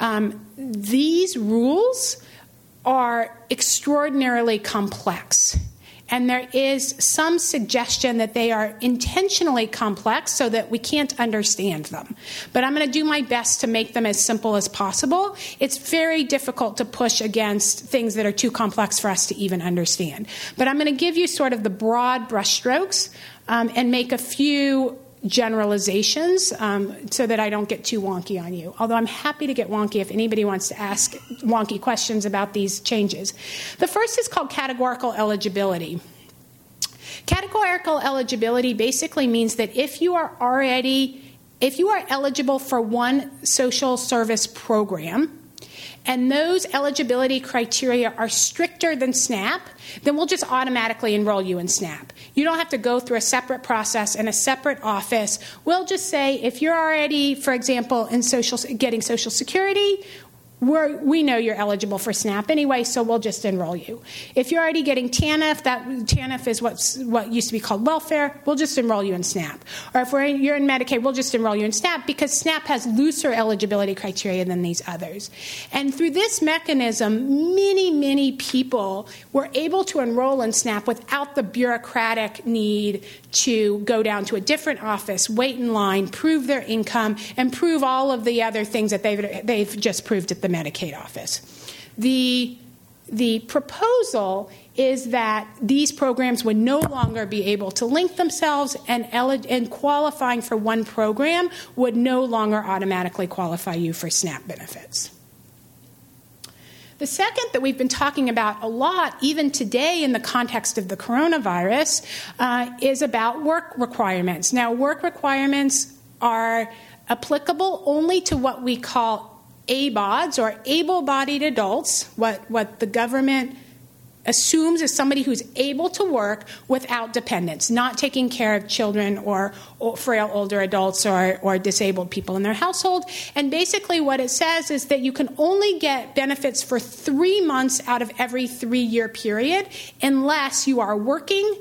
um, these rules are extraordinarily complex and there is some suggestion that they are intentionally complex so that we can't understand them. But I'm going to do my best to make them as simple as possible. It's very difficult to push against things that are too complex for us to even understand. But I'm going to give you sort of the broad brushstrokes um, and make a few generalizations um, so that I don't get too wonky on you. Although I'm happy to get wonky if anybody wants to ask wonky questions about these changes. The first is called categorical eligibility. Categorical eligibility basically means that if you are already if you are eligible for one social service program, and those eligibility criteria are stricter than SNAP, then we'll just automatically enroll you in SNAP. You don't have to go through a separate process in a separate office. We'll just say if you're already, for example, in social getting Social Security, we're, we know you're eligible for SNAP anyway, so we'll just enroll you. If you're already getting TANF, that TANF is what's, what used to be called welfare, we'll just enroll you in SNAP. Or if we're, you're in Medicaid, we'll just enroll you in SNAP because SNAP has looser eligibility criteria than these others. And through this mechanism, many, many people were able to enroll in SNAP without the bureaucratic need to go down to a different office, wait in line, prove their income, and prove all of the other things that they've, they've just proved at the Medicaid office. The, the proposal is that these programs would no longer be able to link themselves, and, and qualifying for one program would no longer automatically qualify you for SNAP benefits. The second that we've been talking about a lot, even today in the context of the coronavirus, uh, is about work requirements. Now, work requirements are applicable only to what we call ABAWDs or able bodied adults, what, what the government assumes is somebody who's able to work without dependents, not taking care of children or, or, frail older adults or, or disabled people in their household. And basically, what it says is that you can only get benefits for three months out of every three year period unless you are working.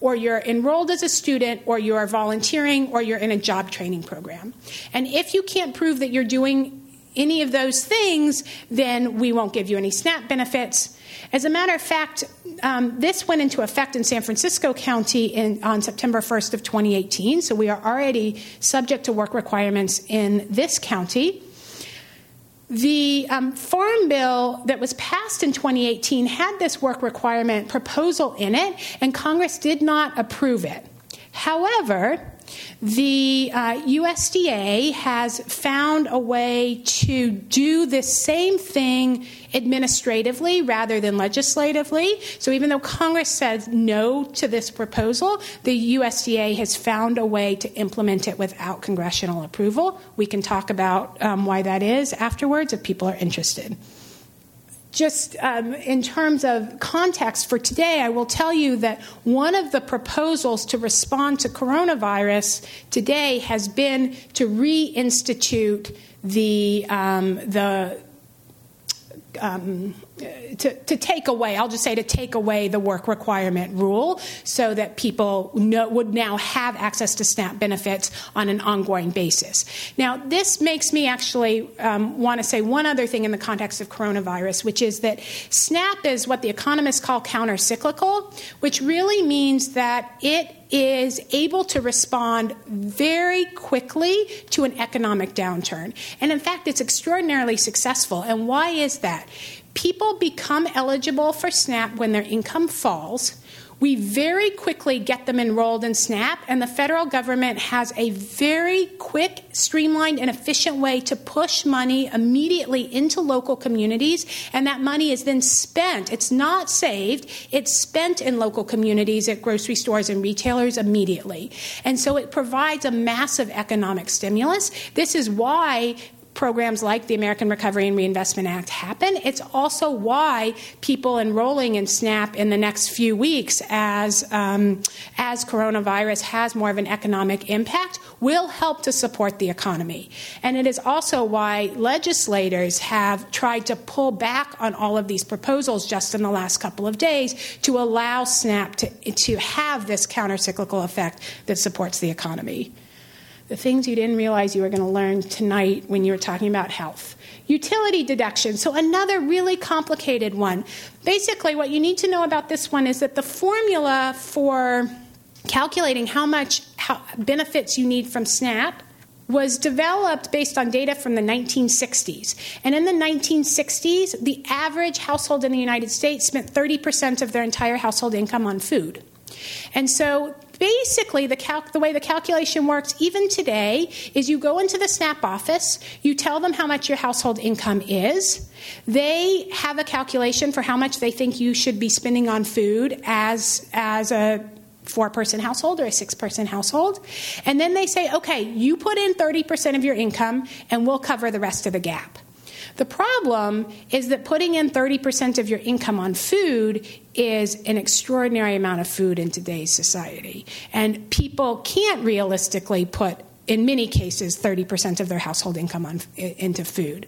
Or you're enrolled as a student, or you are volunteering, or you're in a job training program. And if you can't prove that you're doing any of those things, then we won't give you any SNAP benefits as a matter of fact, um, this went into effect in San Francisco County in, on September 1st of 2018, so we are already subject to work requirements in this county. The um, Farm Bill that was passed in 2018 had this work requirement proposal in it, and Congress did not approve it. However, the uh, USDA has found a way to do the same thing administratively rather than legislatively. So even though Congress said no to this proposal, the USDA has found a way to implement it without congressional approval. We can talk about um, why that is afterwards if people are interested just um, in terms of context for today, I will tell you that one of the proposals to respond to coronavirus today has been to reinstitute the um, the um, to, to, take away, I'll just say to take away the work requirement rule so that people know, would now have access to SNAP benefits on an ongoing basis. Now, this makes me actually um, want to say one other thing in the context of coronavirus, which is that SNAP is what the economists call countercyclical, which really means that it is able to respond very quickly to an economic downturn. And in fact, it's extraordinarily successful. And why is that? People become eligible for SNAP when their income falls. We very quickly get them enrolled in SNAP, and the federal government has a very quick, streamlined, and efficient way to push money immediately into local communities, and that money is then spent. It's not saved, it's spent in local communities at grocery stores and retailers immediately. And so it provides a massive economic stimulus. This is why programs like the American Recovery and Reinvestment Act happen. It's also why people enrolling in SNAP in the next few weeks, as um, as coronavirus has more of an economic impact, will help to support the economy. And it is also why legislators have tried to pull back on all of these proposals just in the last couple of days to allow SNAP to, to have this countercyclical effect that supports the economy the things you didn't realize you were going to learn tonight when you were talking about health. Utility deduction. So, another really complicated one. Basically, what you need to know about this one is that the formula for calculating how much how benefits you need from SNAP was developed based on data from the 1960s. And in the 1960s, the average household in the United States spent 30% of their entire household income on food. And so basically the, the way the calculation works even today is you go into the snap office you tell them how much your household income is. They have a calculation for how much they think you should be spending on food as as a four person household or a six person household. And then they say okay you put in 30% of your income and we'll cover the rest of the gap the problem is that putting in 30% of your income on food is an extraordinary amount of food in today's society. And people can't realistically put, in many cases, 30% of their household income on, into food.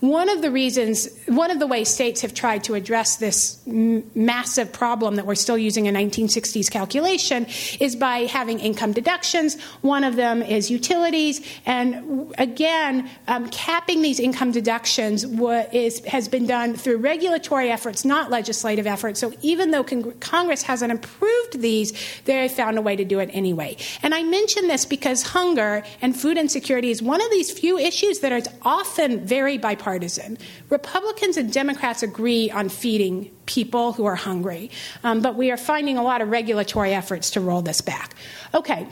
One of the reasons, one of the ways states have tried to address this m- massive problem that we're still using a 1960s calculation is by having income deductions. One of them is utilities. And again, um, capping these income deductions is, has been done through regulatory efforts, not legislative efforts. So even though con- Congress hasn't approved these, they found a way to do it anyway. And I mention this because hunger and food insecurity is one of these few issues that are often very bipartisan. Republicans and Democrats agree on feeding people who are hungry, um, but we are finding a lot of regulatory efforts to roll this back. Okay.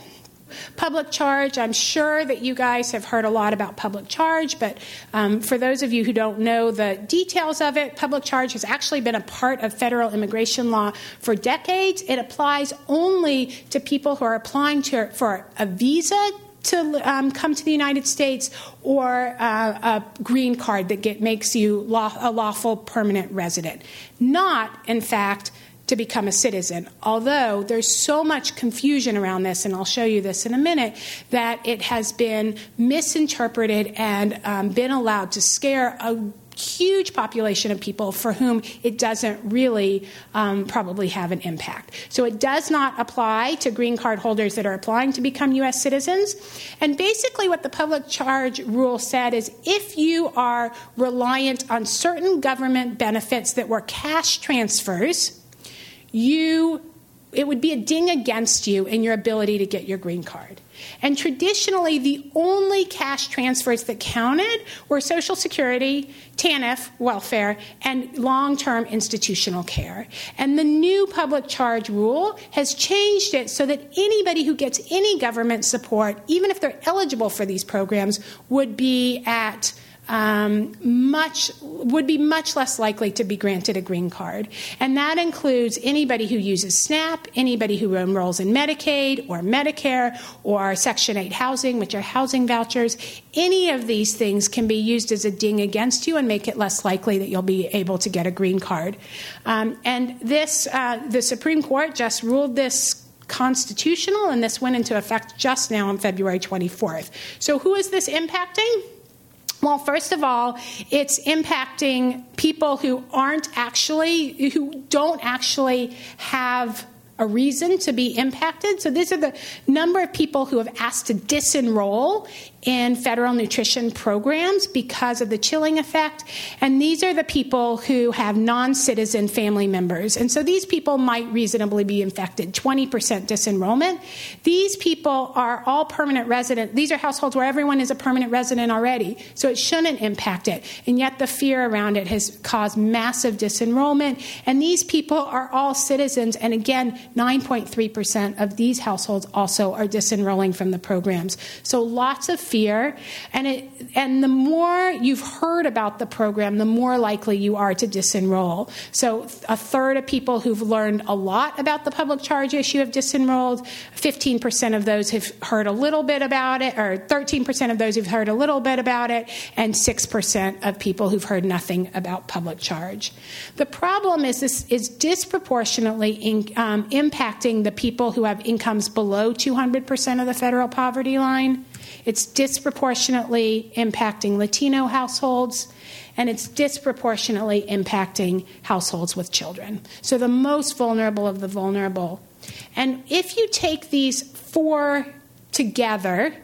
Public charge, I'm sure that you guys have heard a lot about public charge, but um, for those of you who don't know the details of it, public charge has actually been a part of federal immigration law for decades. It applies only to people who are applying to, for a visa to um, come to the United States or uh, a green card that get, makes you law, a lawful permanent resident. Not, in fact, to become a citizen. Although there's so much confusion around this, and I'll show you this in a minute, that it has been misinterpreted and um, been allowed to scare a huge population of people for whom it doesn't really um, probably have an impact. So it does not apply to green card holders that are applying to become U.S. citizens. And basically, what the public charge rule said is if you are reliant on certain government benefits that were cash transfers, you it would be a ding against you in your ability to get your green card. And traditionally, the only cash transfers that counted were Social Security, TANF, welfare, and long term institutional care. And the new public charge rule has changed it so that anybody who gets any government support, even if they're eligible for these programs, would be at um, much would be much less likely to be granted a green card, and that includes anybody who uses SNAP, anybody who enrolls in Medicaid or Medicare or Section 8 housing, which are housing vouchers. Any of these things can be used as a ding against you and make it less likely that you'll be able to get a green card. Um, and this, uh, the Supreme Court just ruled this constitutional, and this went into effect just now on February 24th. So, who is this impacting? Well, first of all, it's impacting people who aren't actually, who don't actually have a reason to be impacted. So these are the number of people who have asked to disenroll in federal nutrition programs because of the chilling effect. And these are the people who have non citizen family members. And so these people might reasonably be infected 20% disenrollment. These people are all permanent resident. These are households where everyone is a permanent resident already. So it shouldn't impact it. And yet the fear around it has caused massive disenrollment. And these people are all citizens. And again, 9.3% of these households also are disenrolling from the programs. So lots of fear. And, it, and the more you've heard about the program, the more likely you are to disenroll. So a third of people who've learned a lot about the public charge issue have disenrolled. 15% of those have heard a little bit about it, or 13% of those who've heard a little bit about it, and 6% of people who've heard nothing about public charge. The problem is this is disproportionately in, um, impacting the people who have incomes below 200% of the federal poverty line. It's disproportionately impacting Latino households, and it's disproportionately impacting households with children. So, the most vulnerable of the vulnerable. And if you take these four together,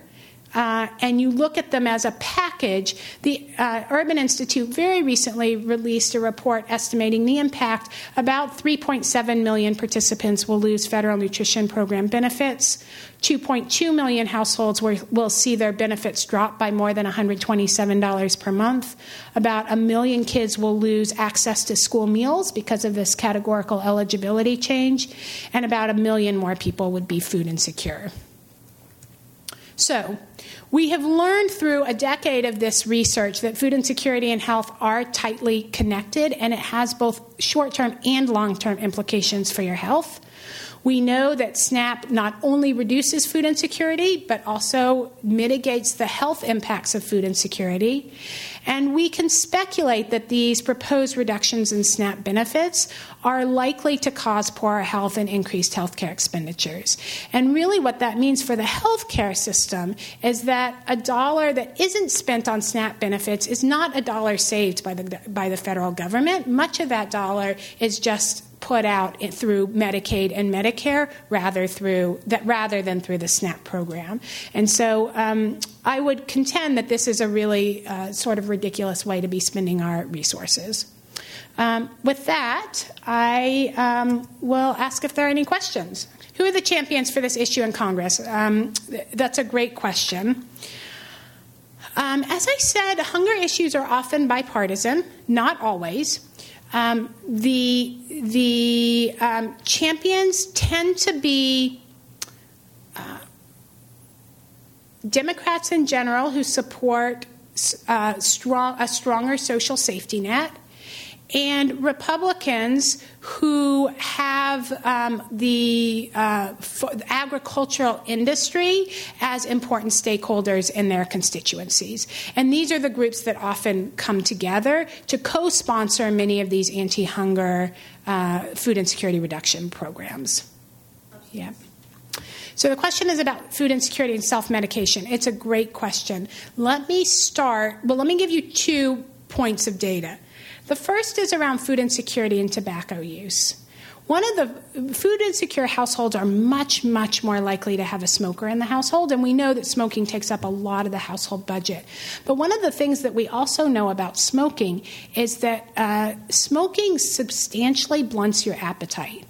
uh, and you look at them as a package, the uh, Urban Institute very recently released a report estimating the impact. About 3.7 million participants will lose federal nutrition program benefits. 2.2 million households will, see their benefits drop by more than $127 per month. About a million kids will lose access to school meals because of this categorical eligibility change. And about a million more people would be food insecure. So, we have learned through a decade of this research that food insecurity and health are tightly connected, and it has both short term and long term implications for your health. We know that SNAP not only reduces food insecurity, but also mitigates the health impacts of food insecurity. And we can speculate that these proposed reductions in SNAP benefits are likely to cause poorer health and increased healthcare expenditures. And really, what that means for the healthcare system is that a dollar that isn't spent on SNAP benefits is not a dollar saved by the, by the federal government. Much of that dollar is just put out through Medicaid and Medicare rather through that rather than through the SNAP program. And so um, I would contend that this is a really uh, sort of ridiculous way to be spending our resources. Um, with that, I um, will ask if there are any questions. Who are the champions for this issue in Congress? Um, that's a great question. Um, as I said, hunger issues are often bipartisan, not always. Um, the the um, champions tend to be uh, Democrats in general who support uh, strong, a stronger social safety net and Republicans who have um, the uh, agricultural industry as important stakeholders in their constituencies. And these are the groups that often come together to co sponsor many of these anti hunger uh, food insecurity reduction programs. Yeah. So the question is about food insecurity and self medication. It's a great question. Let me start, well, let me give you two points of data. The first is around food insecurity and tobacco use. One of the food insecure households are much, much more likely to have a smoker in the household, and we know that smoking takes up a lot of the household budget. But one of the things that we also know about smoking is that uh, smoking substantially blunts your appetite.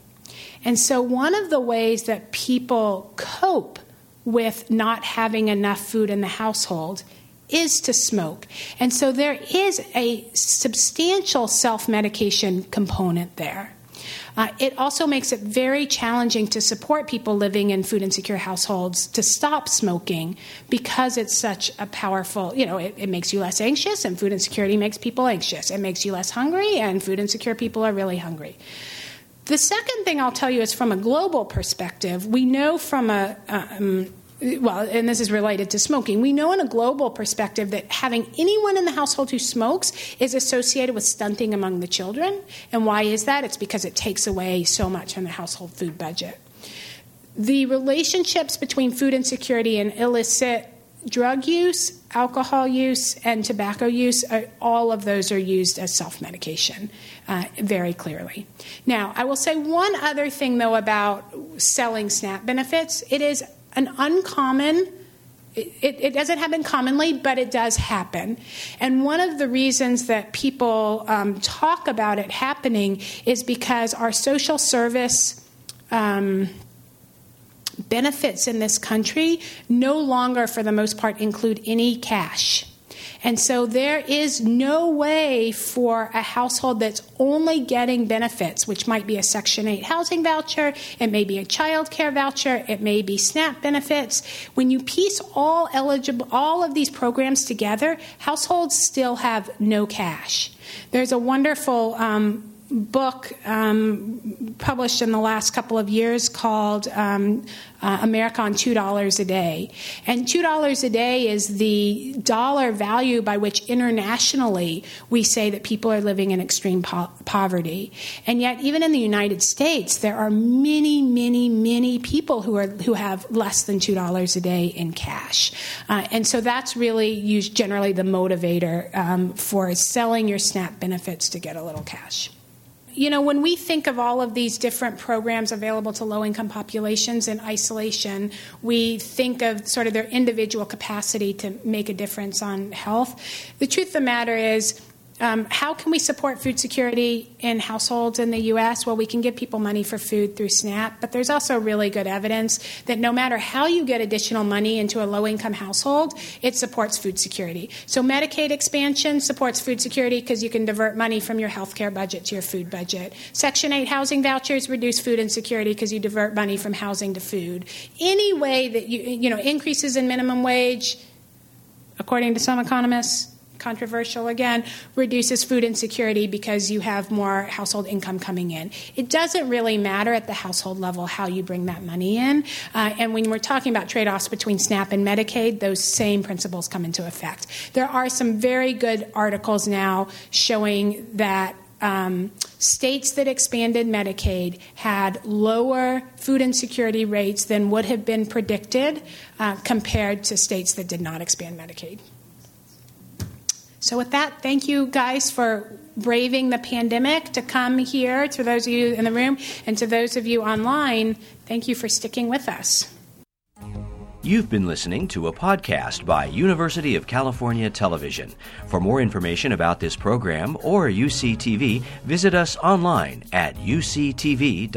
And so, one of the ways that people cope with not having enough food in the household is to smoke. And so there is a substantial self medication component there. Uh, it also makes it very challenging to support people living in food insecure households to stop smoking because it's such a powerful, you know, it, it makes you less anxious, and food insecurity makes people anxious. It makes you less hungry, and food insecure people are really hungry. The second thing I'll tell you is from a global perspective, we know from a, um, well, and this is related to smoking. We know in a global perspective that having anyone in the household who smokes is associated with stunting among the children. And why is that? It's because it takes away so much from the household food budget. The relationships between food insecurity and illicit drug use, alcohol use, and tobacco use, are, all of those are used as self medication uh, very clearly. Now, I will say one other thing, though, about selling SNAP benefits. It is an uncommon it, it, doesn't happen commonly, but it does happen. And one of the reasons that people um, talk about it happening is because our social service um, benefits in this country no longer, for the most part, include any cash. And so there is no way for a household that's only getting benefits, which might be a Section 8 housing voucher, it may be a child care voucher, it may be SNAP benefits. When you piece all eligible all of these programs together, households still have no cash. There's a wonderful um, book um, published in the last couple of years called um, uh, America on $2 a day. And $2 a day is the dollar value by which internationally we say that people are living in extreme po- poverty. And yet, even in the United States, there are many, many, many people who, are, who have less than $2 a day in cash. Uh, and so that's really used generally the motivator um, for selling your SNAP benefits to get a little cash you know, when we think of all of these different programs available to low income populations in isolation, we think of sort of their individual capacity to make a difference on health. The truth of the matter is, um, how can we support food security in households in the U.S.? Well, we can give people money for food through SNAP, but there's also really good evidence that no matter how you get additional money into a low income household, it supports food security. So, Medicaid expansion supports food security because you can divert money from your health care budget to your food budget. Section 8 housing vouchers reduce food insecurity because you divert money from housing to food. Any way that you, you know, increases in minimum wage, according to some economists, controversial again, reduces food insecurity because you have more household income coming in. It doesn't really matter at the household level how you bring that money in. Uh, and when we're talking about trade offs between SNAP and Medicaid, those same principles come into effect. There are some very good articles now showing that um, states that expanded Medicaid had lower food insecurity rates than would have been predicted uh, compared to states that did not expand Medicaid. So, with that, thank you guys for braving the pandemic to come here. To those of you in the room and to those of you online, thank you for sticking with us. You've been listening to a podcast by University of California Television. For more information about this program or UCTV, visit us online at uctv.tv.